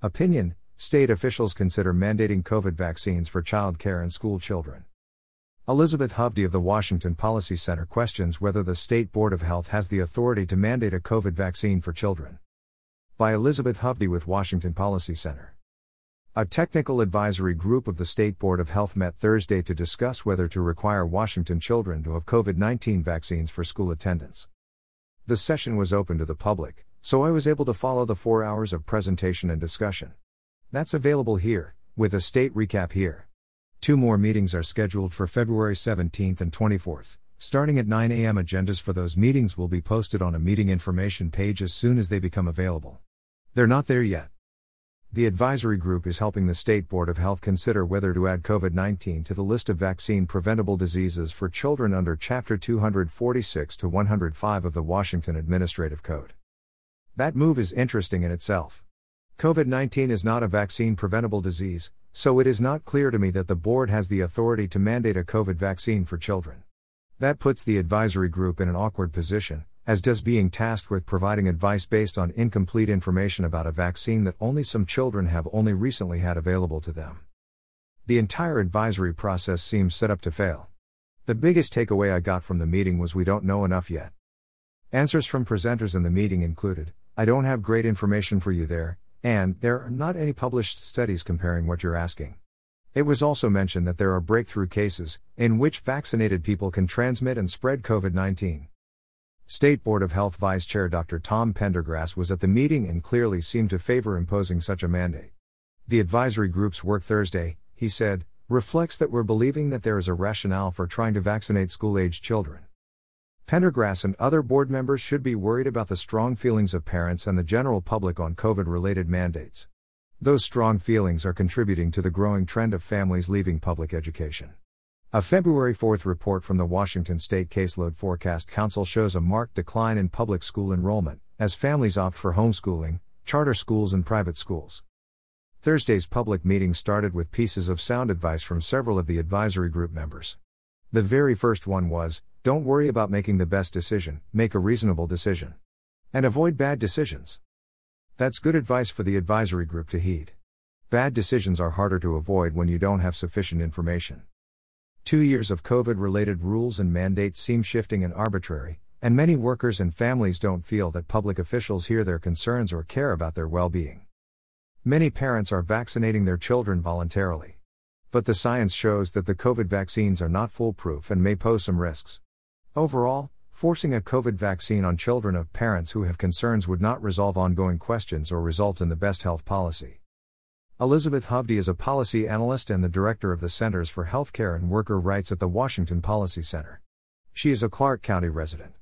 Opinion State officials consider mandating COVID vaccines for child care and school children. Elizabeth Hovde of the Washington Policy Center questions whether the State Board of Health has the authority to mandate a COVID vaccine for children. By Elizabeth Hovde with Washington Policy Center. A technical advisory group of the State Board of Health met Thursday to discuss whether to require Washington children to have COVID 19 vaccines for school attendance. The session was open to the public, so I was able to follow the four hours of presentation and discussion. That's available here, with a state recap here. Two more meetings are scheduled for February 17th and 24th. Starting at 9 a.m., agendas for those meetings will be posted on a meeting information page as soon as they become available. They're not there yet. The advisory group is helping the State Board of Health consider whether to add COVID 19 to the list of vaccine preventable diseases for children under Chapter 246 to 105 of the Washington Administrative Code. That move is interesting in itself. COVID 19 is not a vaccine preventable disease, so it is not clear to me that the board has the authority to mandate a COVID vaccine for children. That puts the advisory group in an awkward position, as does being tasked with providing advice based on incomplete information about a vaccine that only some children have only recently had available to them. The entire advisory process seems set up to fail. The biggest takeaway I got from the meeting was we don't know enough yet. Answers from presenters in the meeting included I don't have great information for you there, and there are not any published studies comparing what you're asking. It was also mentioned that there are breakthrough cases, in which vaccinated people can transmit and spread COVID 19. State Board of Health Vice Chair Dr. Tom Pendergrass was at the meeting and clearly seemed to favor imposing such a mandate. The advisory group's work Thursday, he said, reflects that we're believing that there is a rationale for trying to vaccinate school aged children. Pendergrass and other board members should be worried about the strong feelings of parents and the general public on COVID related mandates. Those strong feelings are contributing to the growing trend of families leaving public education. A February 4th report from the Washington State Caseload Forecast Council shows a marked decline in public school enrollment, as families opt for homeschooling, charter schools, and private schools. Thursday's public meeting started with pieces of sound advice from several of the advisory group members. The very first one was don't worry about making the best decision, make a reasonable decision. And avoid bad decisions. That's good advice for the advisory group to heed. Bad decisions are harder to avoid when you don't have sufficient information. Two years of COVID related rules and mandates seem shifting and arbitrary, and many workers and families don't feel that public officials hear their concerns or care about their well being. Many parents are vaccinating their children voluntarily. But the science shows that the COVID vaccines are not foolproof and may pose some risks. Overall, forcing a COVID vaccine on children of parents who have concerns would not resolve ongoing questions or result in the best health policy. Elizabeth Hovde is a policy analyst and the director of the Centers for Healthcare and Worker Rights at the Washington Policy Center. She is a Clark County resident.